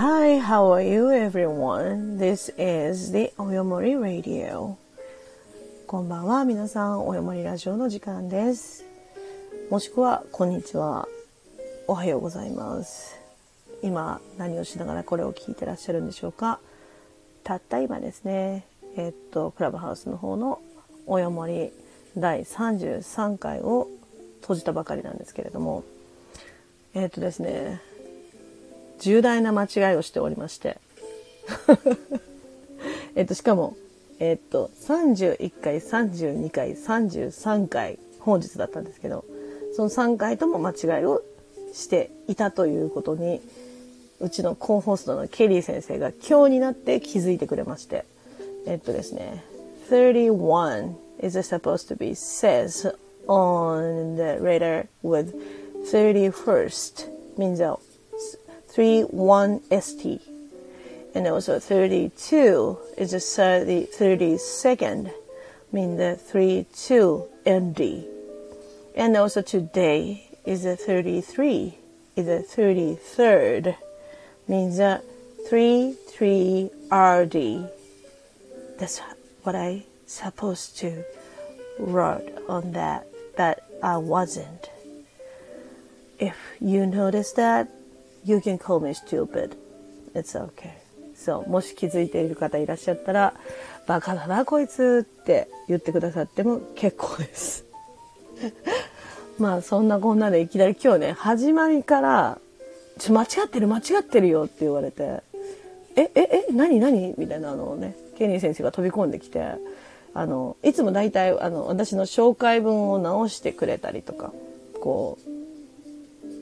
Hi, how are you everyone? This is the Oyomori Radio. こんばんは、皆さん、およもりラジオの時間です。もしくは、こんにちは。おはようございます。今、何をしながらこれを聞いてらっしゃるんでしょうかたった今ですね、えっと、クラブハウスの方のおよもり第33回を閉じたばかりなんですけれども、えっとですね、重大な間違いをしておりまして。えっと、しかも、えっと、31回、32回、33回、本日だったんですけど、その3回とも間違いをしていたということに、うちのコンホストのケリー先生が今日になって気づいてくれまして、えっとですね、31 is supposed to be says on the radar with 31st means 31st. And also 32 is a 30, 32nd, mean the 32nd. And also today is a 33, is a 33rd, means a 33RD. That's what I supposed to write on that, but I wasn't. If you notice that, you can call me stupid. It's okay. そう、もし気づいている方いらっしゃったら、バカだなこいつって言ってくださっても結構です。まあそんなこんなでいきなり今日ね、始まりから、ちょ、間違ってる間違ってるよって言われて、え、え、え、何何？みたいなのをね、ケニー先生が飛び込んできて、あの、いつも大体、あの、私の紹介文を直してくれたりとか、こう、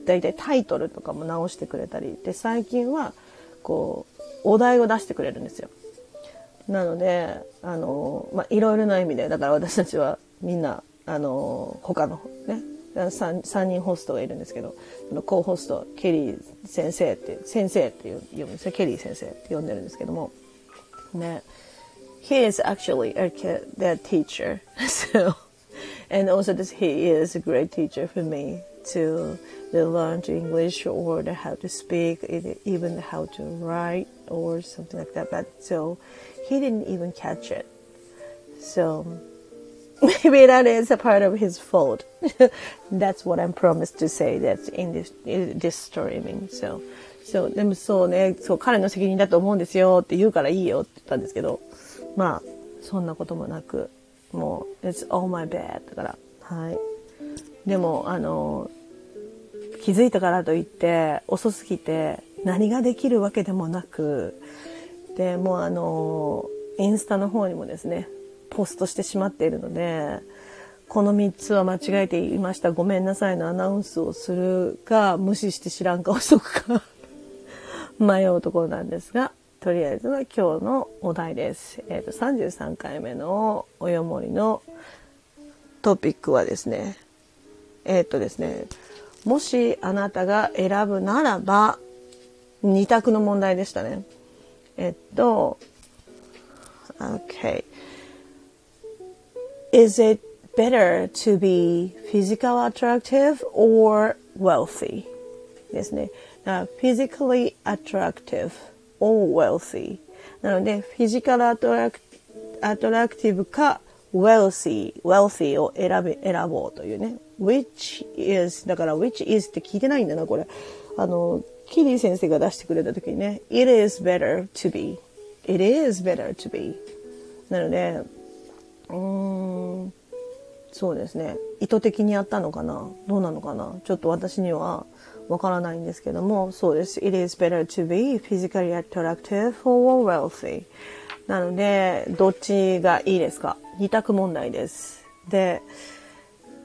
大体タイトルとかも直してくれたりで最近はこうお題を出してくれるんですよ。なのであのまあいろいろな意味でだから私たちはみんなあの他のね 3, 3人ホストがいるんですけどコーホストケリー先生って先生って呼ぶんですよ。ケリー先生って呼んでるんですけども。ね。He is actually a kid, the teacher. So and also this he is a great teacher for me to they learn to English or the how to speak, even how to write or something like that. But so he didn't even catch it. So maybe that is a part of his fault. That's what I'm promised to say. That's in this in this story. I mean, so. そう、でもそうね、そう、彼の責任だと思うんですよって言うからいいよって言ったんですけど、まあ、そんなこともなく、もう、it's all my bad だから、はい。でも、あの、 気づいたからといって遅すぎて何ができるわけでもなくでもうあのインスタの方にもですねポストしてしまっているのでこの3つは間違えていました。ごめんなさいのアナウンスをするか無視して知らん顔しとくか 迷うところなんですがとりあえずは今日のお題です、えー、と33回目のおよもりのトピックはですねえっ、とですねもしあなたが選ぶならば、二択の問題でしたね。えっと、okay. Is it better to be physical attractive or wealthy? ですね。physically attractive or wealthy. なので、フィジカルアトラクアトラクティブか wealthy, wealthy を選べ、選ぼうというね。which is だから which is って聞いてないんだなこれあのキリー先生が出してくれた時にね it is better to be it is better to be なのでうーんそうですね意図的にやったのかなどうなのかなちょっと私にはわからないんですけどもそうです it is better to be physically attractive or wealthy なのでどっちがいいですか？二択問題です。で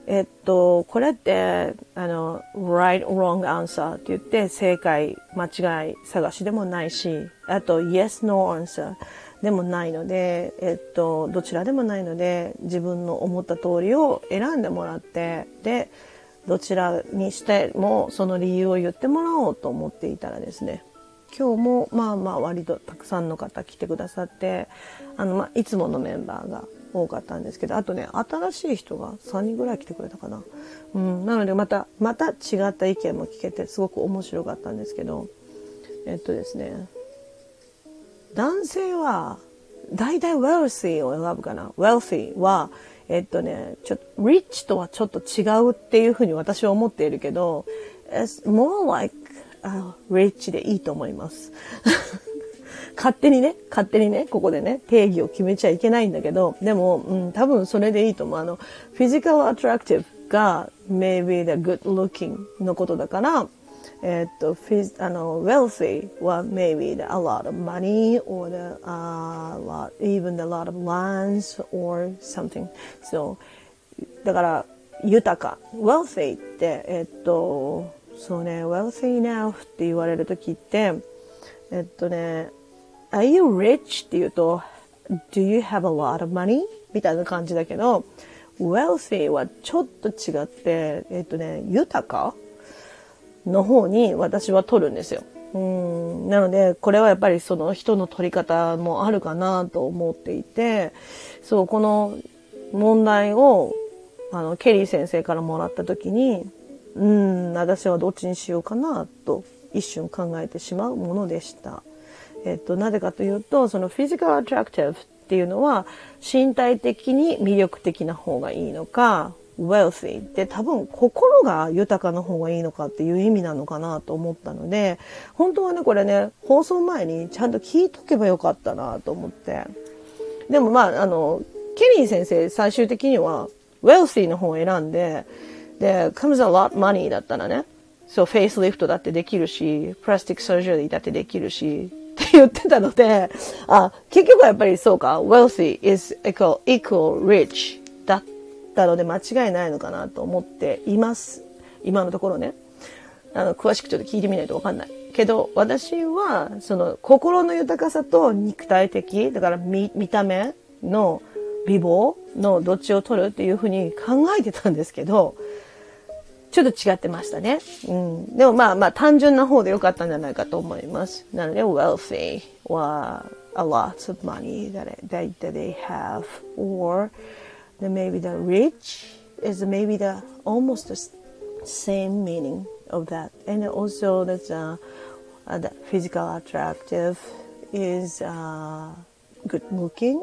えっと、これって、あの、right, wrong answer って言って、正解、間違い探しでもないし、あと、yes, no answer でもないので、えっと、どちらでもないので、自分の思った通りを選んでもらって、で、どちらにしてもその理由を言ってもらおうと思っていたらですね、今日もまあまあ割とたくさんの方来てくださって、あの、まあ、いつものメンバーが多かったんですけど、あとね、新しい人が3人ぐらい来てくれたかな。うん、なのでまた、また違った意見も聞けて、すごく面白かったんですけど、えっとですね、男性は、大体 wealthy を選ぶかな。wealthy は、えっとね、ちょっと、rich とはちょっと違うっていうふうに私は思っているけど、it's more like、uh, rich でいいと思います。勝手にね、勝手にね、ここでね、定義を決めちゃいけないんだけど、でも、うん、多分それでいいと思う。あの、physical attractive が maybe the good looking のことだから、えっと、あの、wealthy は maybe the, a lot of money or the, uh, lot, even the lot of lands or something. So, だから、豊か。wealthy って、えっと、そうね、wealthy now って言われるときって、えっとね、are you rich? って言うと、do you have a lot of money? みたいな感じだけど、wealthy はちょっと違って、えっとね、豊かの方に私は取るんですよ。うんなので、これはやっぱりその人の取り方もあるかなと思っていて、そう、この問題を、あの、ケリー先生からもらった時に、うん、私はどっちにしようかなと一瞬考えてしまうものでした。えっと、なぜかというと、そのフィジカルアトラクティブっていうのは身体的に魅力的な方がいいのか、wealthy って多分心が豊かな方がいいのかっていう意味なのかなと思ったので、本当はね、これね、放送前にちゃんと聞いとけばよかったなと思って。でもまあ、あの、ケリー先生最終的には wealthy の方を選んで、で、comes a lot money だったらね、そう、 face lift だってできるし、 plastic surgery だってできるし、って言ってたので、あ、結局はやっぱりそうか、wealthy is equal, equal rich だったので間違いないのかなと思っています。今のところね。あの、詳しくちょっと聞いてみないとわかんない。けど、私は、その、心の豊かさと肉体的、だから見、見た目の美貌のどっちを取るっていうふうに考えてたんですけど、ちょっと違ってましたね。うん。でもまあまあ単純な方で良かったんじゃないかと思います。なので、wealthy は a lot of money that, that, that they have or the, maybe the rich is maybe the almost the same meaning of that. And also that's uh, uh, the physical attractive is uh, good looking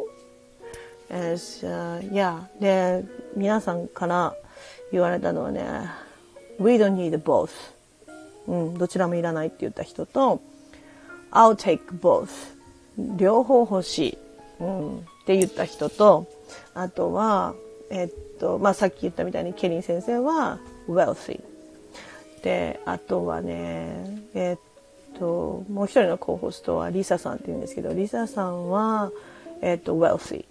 as uh, yeah で皆さんから言われたのはね We don't need both. うん、どちらもいらないって言った人と、I'll take both. 両方欲しい。うん、って言った人と、あとは、えっと、まあ、さっき言ったみたいにケリン先生は wealthy。で、あとはね、えっと、もう一人の候補ストはリサさんって言うんですけど、リサさんは、えっと、wealthy。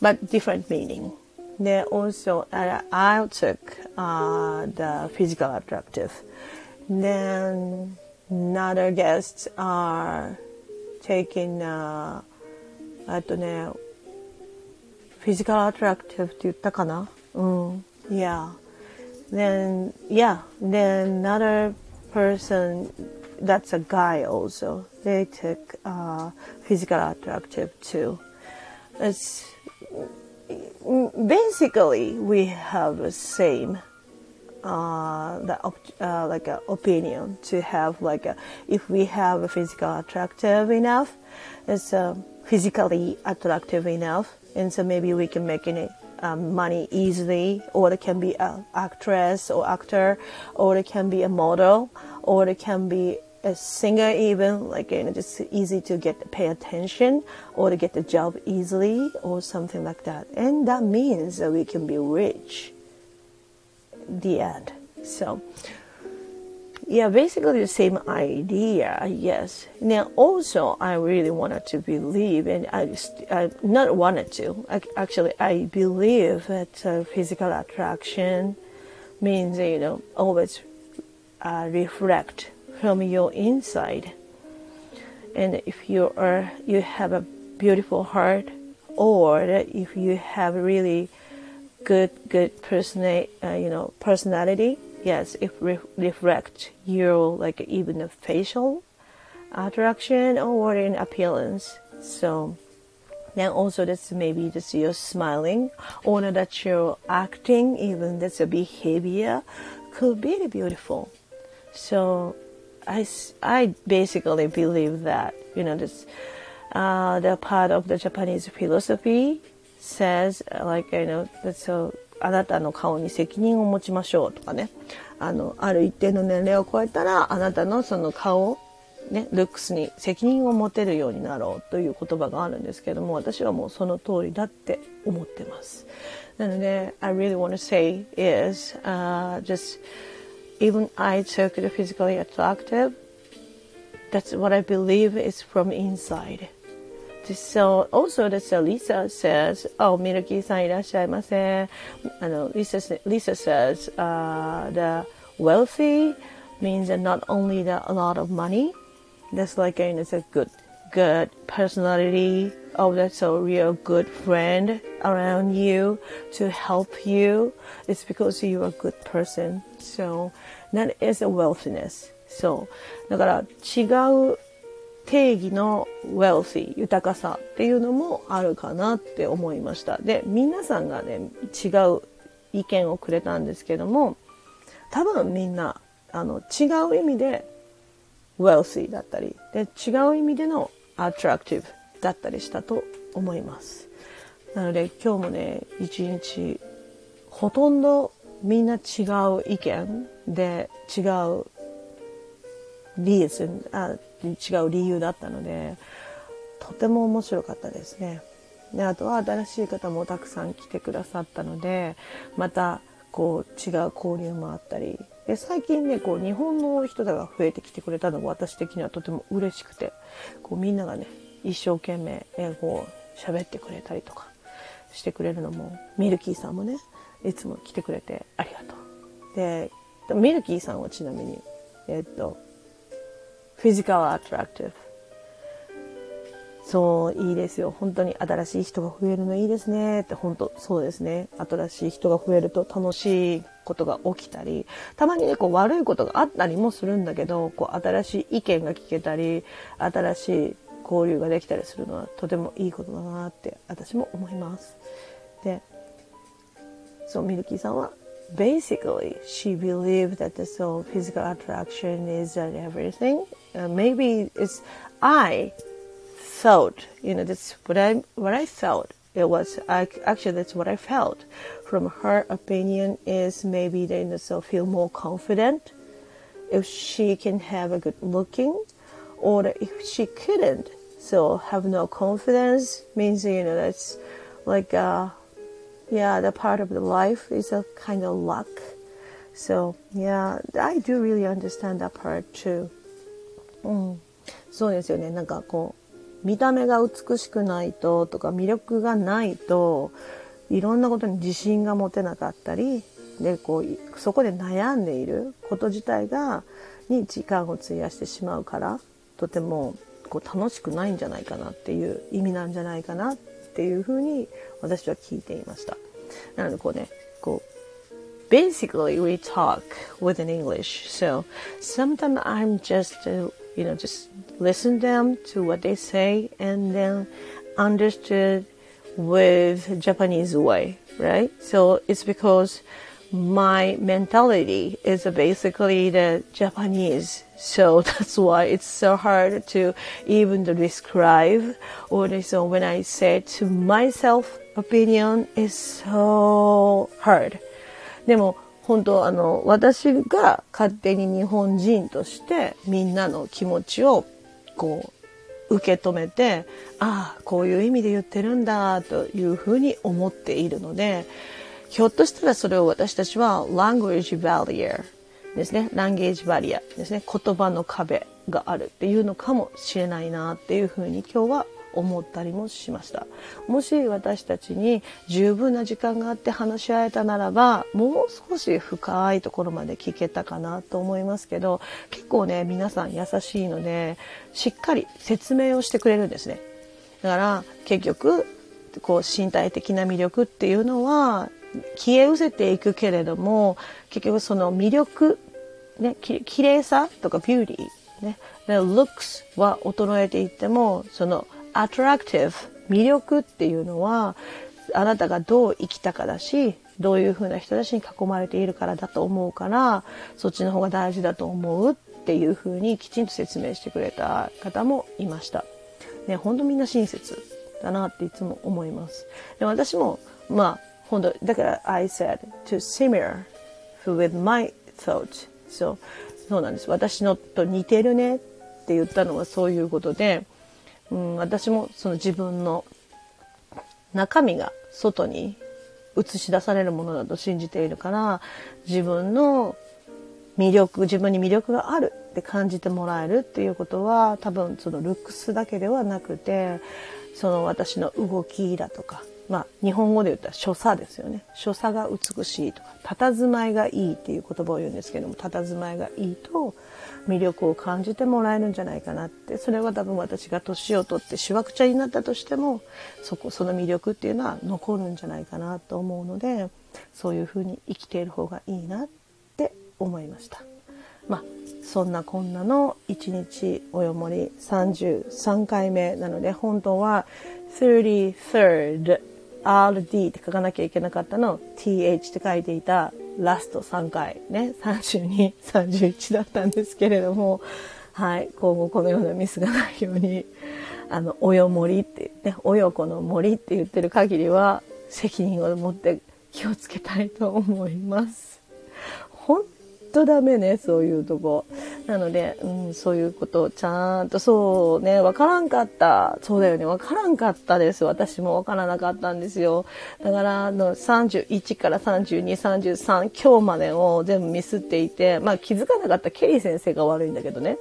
but different meaning. Then also uh, I took uh, the physical attractive. Then another guests are taking あとね physical attractive って言ったかなうん yeah then yeah then another person that's a guy also they took uh, physical attractive too it's basically we have the same uh, the uh, like a opinion to have like a, if we have a physical attractive enough, it's uh, physically attractive enough, and so maybe we can make any um, money easily, or it can be an actress or actor, or it can be a model, or it can be a singer even like you know just easy to get pay attention or to get the job easily or something like that. And that means that we can be rich. The end. So yeah basically the same idea yes now also i really wanted to believe and i, just, I not wanted to I, actually i believe that uh, physical attraction means you know always uh, reflect from your inside. And if you are you have a beautiful heart, or if you have really good good person uh, you know personality, yes, it re- reflect your like even a facial attraction or in appearance. So then also that's maybe just you're smiling or that you're acting, even that's a behavior could be beautiful. So I, I basically believe that, you know, this, uh, the part of the Japanese philosophy says, like, you know, that so, あなたの顔に責任を持ちましょうとかね。あの、ある一定の年齢を超えたら、あなたのその顔、ね、ルックスに責任を持てるようになろうという言葉があるんですけども、私はもうその通りだって思ってます。なので、I really want to say is, uh, just, even I took the physically attractive. That's what I believe is from inside. So also the cell. Lisa says, oh, Miyuki-san irashimasen. Lisa, Lisa says uh, the wealthy means that not only the, a lot of money, that's like you know, it's a good, good personality, Oh, that's a real good friend around you to help you. It's because you are a good person. So that is a wealthiness. So だから違う定義の wealthy 豊かさっていうのもあるかなって思いましたで皆さんがね違う意見をくれたんですけども多分みんなあの違う意味で wealthy だったりで違う意味での attractive だったりしたと思いますなので今日もね一日ほとんどみんな違う意見で違うリーズあ違う理由だったのでとても面白かったですね。であとは新しい方もたくさん来てくださったのでまたこう違う交流もあったりで最近ねこう日本の人が増えてきてくれたのが私的にはとても嬉しくてこうみんながね一生懸命英語を喋ってくれたりとかしてくれるのもミルキーさんもねいつも来てくれてありがとう。でミルキーさんはちなみにえっと physical attractive そういいですよ。本当に新しい人が増えるのいいですねって本当そうですね。新しい人が増えると楽しいことが起きたりたまにねこう悪いことがあったりもするんだけどこう新しい意見が聞けたり新しい交流ができたりするのはとてもいいことだなって私も思いますでそうミルキーさんは basically she believed that the soul physical attraction is everything uh, maybe it's i felt you know that's what i what i felt it was I, actually that's what i felt from her opinion is maybe they you know, feel more confident if she can have a good looking or if she couldn't so have no confidence means you know that's like uh yeah, the part of the life is a kind of luck. So, yeah, I do really understand that part too. うん。そうですよね。なんかこう、見た目が美しくないととか魅力がないといろんなことに自信が持てなかったりでこうそこで悩んでいること自体がに時間を費やしてしまうからとてもこう楽しくないんじゃないかなっていう意味なんじゃないかなっていうふうに私は聞いていました。なのでこうね、こう、basically we talk with an English. So sometimes I'm just, uh, you know, just listen them to what they say and then understood with Japanese way, right? So it's because my mentality is basically the Japanese. So that's why it's so hard to even describe or so when I say to myself opinion is so hard. でも本当あの私が勝手に日本人としてみんなの気持ちをこう受け止めてああこういう意味で言ってるんだというふうに思っているのでひょっとしたらそれを私たちは language barrier ですね。ランゲージバリアですね。言葉の壁があるっていうのかもしれないなっていうふうに今日は思ったりもしました。もし私たちに十分な時間があって話し合えたならば、もう少し深いところまで聞けたかなと思いますけど、結構ね、皆さん優しいので、しっかり説明をしてくれるんですね。だから結局、こう身体的な魅力っていうのは消え失せていくけれども結局その魅力、ね、き綺麗さとかビューティー、ね、looks は衰えていってもその attractive 魅力っていうのはあなたがどう生きたかだしどういうふうな人たちに囲まれているからだと思うからそっちの方が大事だと思うっていうふうにきちんと説明してくれた方もいました。ね、ほんとみんな親切だなっていつも思います。で私も、まあ、本当だから I said to similar with my thoughts. そう、そうなんです。私のと似てるねって言ったのはそういうことで、うん、私もその自分の中身が外に映し出されるものだと信じているから自分の魅力自分に魅力があるって感じてもらえるっていうことは多分そのルックスだけではなくてその私の動きだとかまあ日本語で言ったら所作ですよね所作が美しいとか佇まいがいいっていう言葉を言うんですけども佇まいがいいと魅力を感じてもらえるんじゃないかなってそれは多分私が年を取ってしわくちゃになったとしてもそこその魅力っていうのは残るんじゃないかなと思うのでそういうふうに生きている方がいいなって思いました。まあそんなこんなの1日およもり33回目なので本当は 33rd RD って書かなきゃいけなかったの。TH って書いていた。ラスト3回。ね、32、31だったんですけれども、はい、今後このようなミスがないように、あの、およ森ってね、およこの森って言ってる限りは、責任を持って気をつけたいと思います。本とダメね、そういうとこ。なので、うん、そういうことをちゃんと、そうね、わからんかった。そうだよね、わからんかったです。私もわからなかったんですよ。だから、あの、31から32、33、今日までを全部ミスっていて、まあ気づかなかったケリー先生が悪いんだけどね。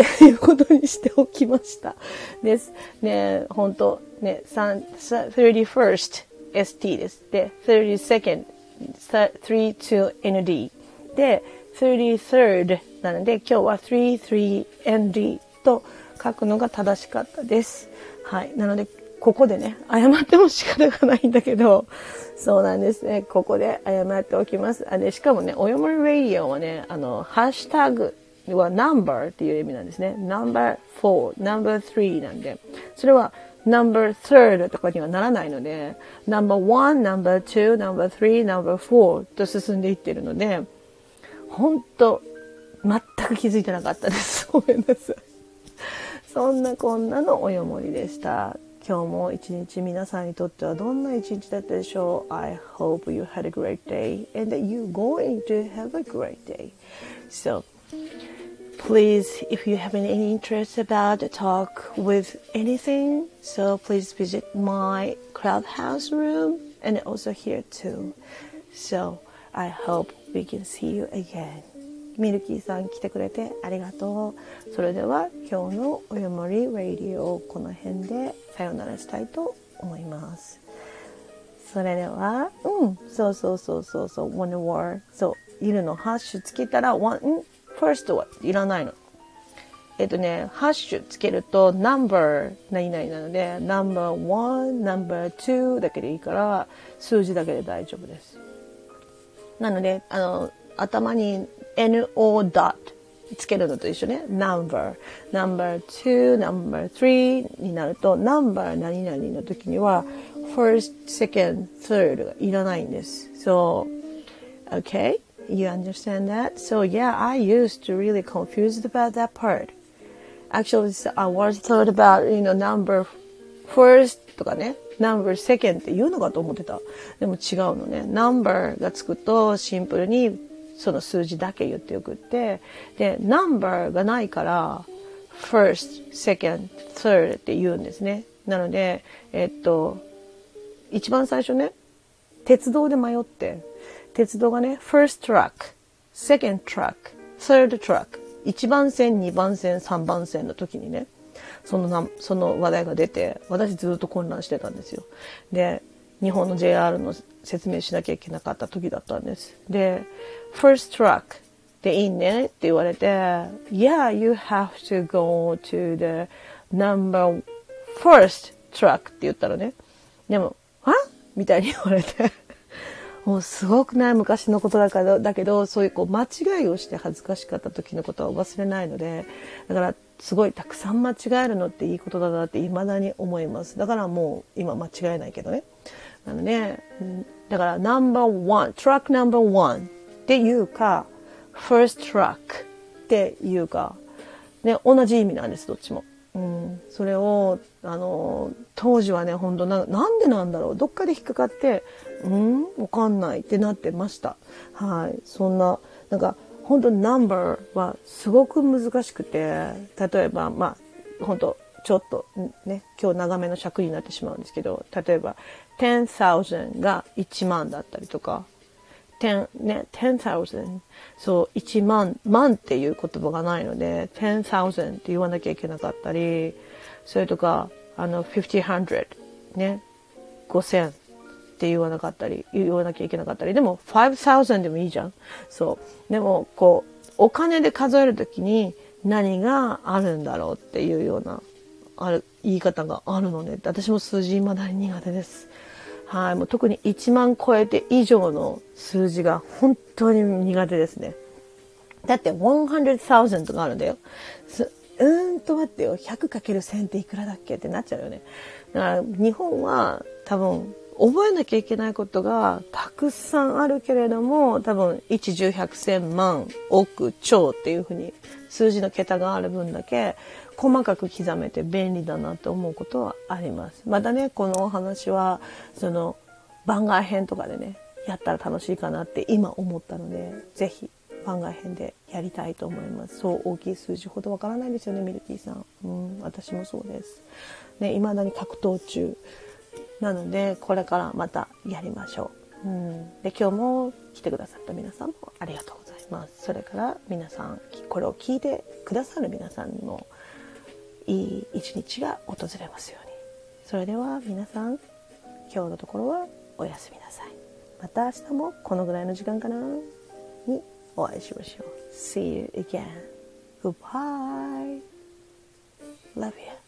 っていうことにしておきました。です。ね、本当ね、31st ST です。で、32nd 32ND で、33rd なので、今日は 33ND と書くのが正しかったです。はい。なので、ここでね、謝っても仕方がないんだけど、そうなんですね。ここで謝っておきます。あでしかもね、およもりラディオはね、あの、ハッシュタグは number っていう意味なんですね。number 4、number 3なんで、それは number third とかにはならないので、number one, number two, number three, number four と進んでいってるので、本当全く気づいてなかったです。ごめんなさい。そんなこんなのおよもりでした。今日も一日皆さんにとってはどんな一日だったでしょう ?I hope you had a great day and that you're going to have a great day. So, please, if you have any interest about the talk with anything, so please visit my crowd house room and also here too. So, I hope we can see you again. ミルキーさん来てくれてありがとう。それでは今日のおよもりラディオこの辺でさよならしたいと思います。それでは、うん、そうそうそうそうそう、one word。そう、いるの？ハッシュつけたら、one、first はいらないの。えっとね、ハッシュつけると number 何々なので、number one, number two だけでいいから、数字だけで大丈夫です。なので、あの、頭に no dot つけるのと一緒ね。number, number two, number three になると、number 何々の時には、first, second, third がいらないんです。So, okay? You understand that? So yeah, I used to really confused about that part. Actually, I was thought about, you know, number first とかね。number second って言うのかと思ってた。でも違うのね。number がつくとシンプルにその数字だけ言ってよくって。で、number がないから first, second, third って言うんですね。なので、えっと、一番最初ね、鉄道で迷って、鉄道がね、first truck, second truck, third truck 一番線、二番線、三番線の時にね、そのな、その話題が出て、私ずっと混乱してたんですよ。で、日本の JR の説明しなきゃいけなかった時だったんです。で、first truck でいいねって言われて、Yeah, you have to go to the number first truck って言ったらね。でも、は？みたいに言われて。もうすごくない昔のことだから、だけど、そういうこう間違いをして恥ずかしかった時のことは忘れないので、だからすごいたくさん間違えるのっていいことだなって未だに思います。だからもう今間違えないけどね。なので、だからナンバーワン、トラックナンバーワンっていうか、first truck っていうか、ね、同じ意味なんです、どっちも。うん、それを、あの、当時はね、本当な、なんでなんだろう、どっかで引っかかって、うん、わかんないってなってました。はい。そんな、なんか、本当ナンバーはすごく難しくて、例えば、まあ、本当ちょっとね、今日長めの尺になってしまうんですけど、例えば、10,000が1万だったりとか、10, ね、10,000そう、1万、万っていう言葉がないので、10,000って言わなきゃいけなかったり、それとか、あの、5000ね、5000って言わなかったり、言わなきゃいけなかったり、でも5,000でもいいじゃん。そう。でも、こう、お金で数えるときに何があるんだろうっていうような、ある、言い方があるので、私も数字未だに苦手です。はい。もう特に1万超えて以上の数字が本当に苦手ですね。だって100,000とかあるんだよ。うーんと待ってよ。100×1000 っていくらだっけってなっちゃうよね。だから日本は多分覚えなきゃいけないことがたくさんあるけれども、多分1、10、100、1000万、億、兆っていうふうに数字の桁がある分だけ細かく刻めて便利だなって思うことはあります。またね、このお話は、その番外編とかでね、やったら楽しいかなって今思ったので、ぜひ番外編でやりたいと思います。そう大きい数字ほどわからないですよね、ミルキーさん。うん、私もそうです。ね、未だに格闘中。なので、これからまたやりましょう。うん。で、今日も来てくださった皆さんもありがとうございます。それから皆さん、これを聞いてくださる皆さんにも、いい一日が訪れますように。それでは皆さん、今日のところはおやすみなさい。また明日もこのぐらいの時間かなにお会いしましょう。See you again. Goodbye. Love you.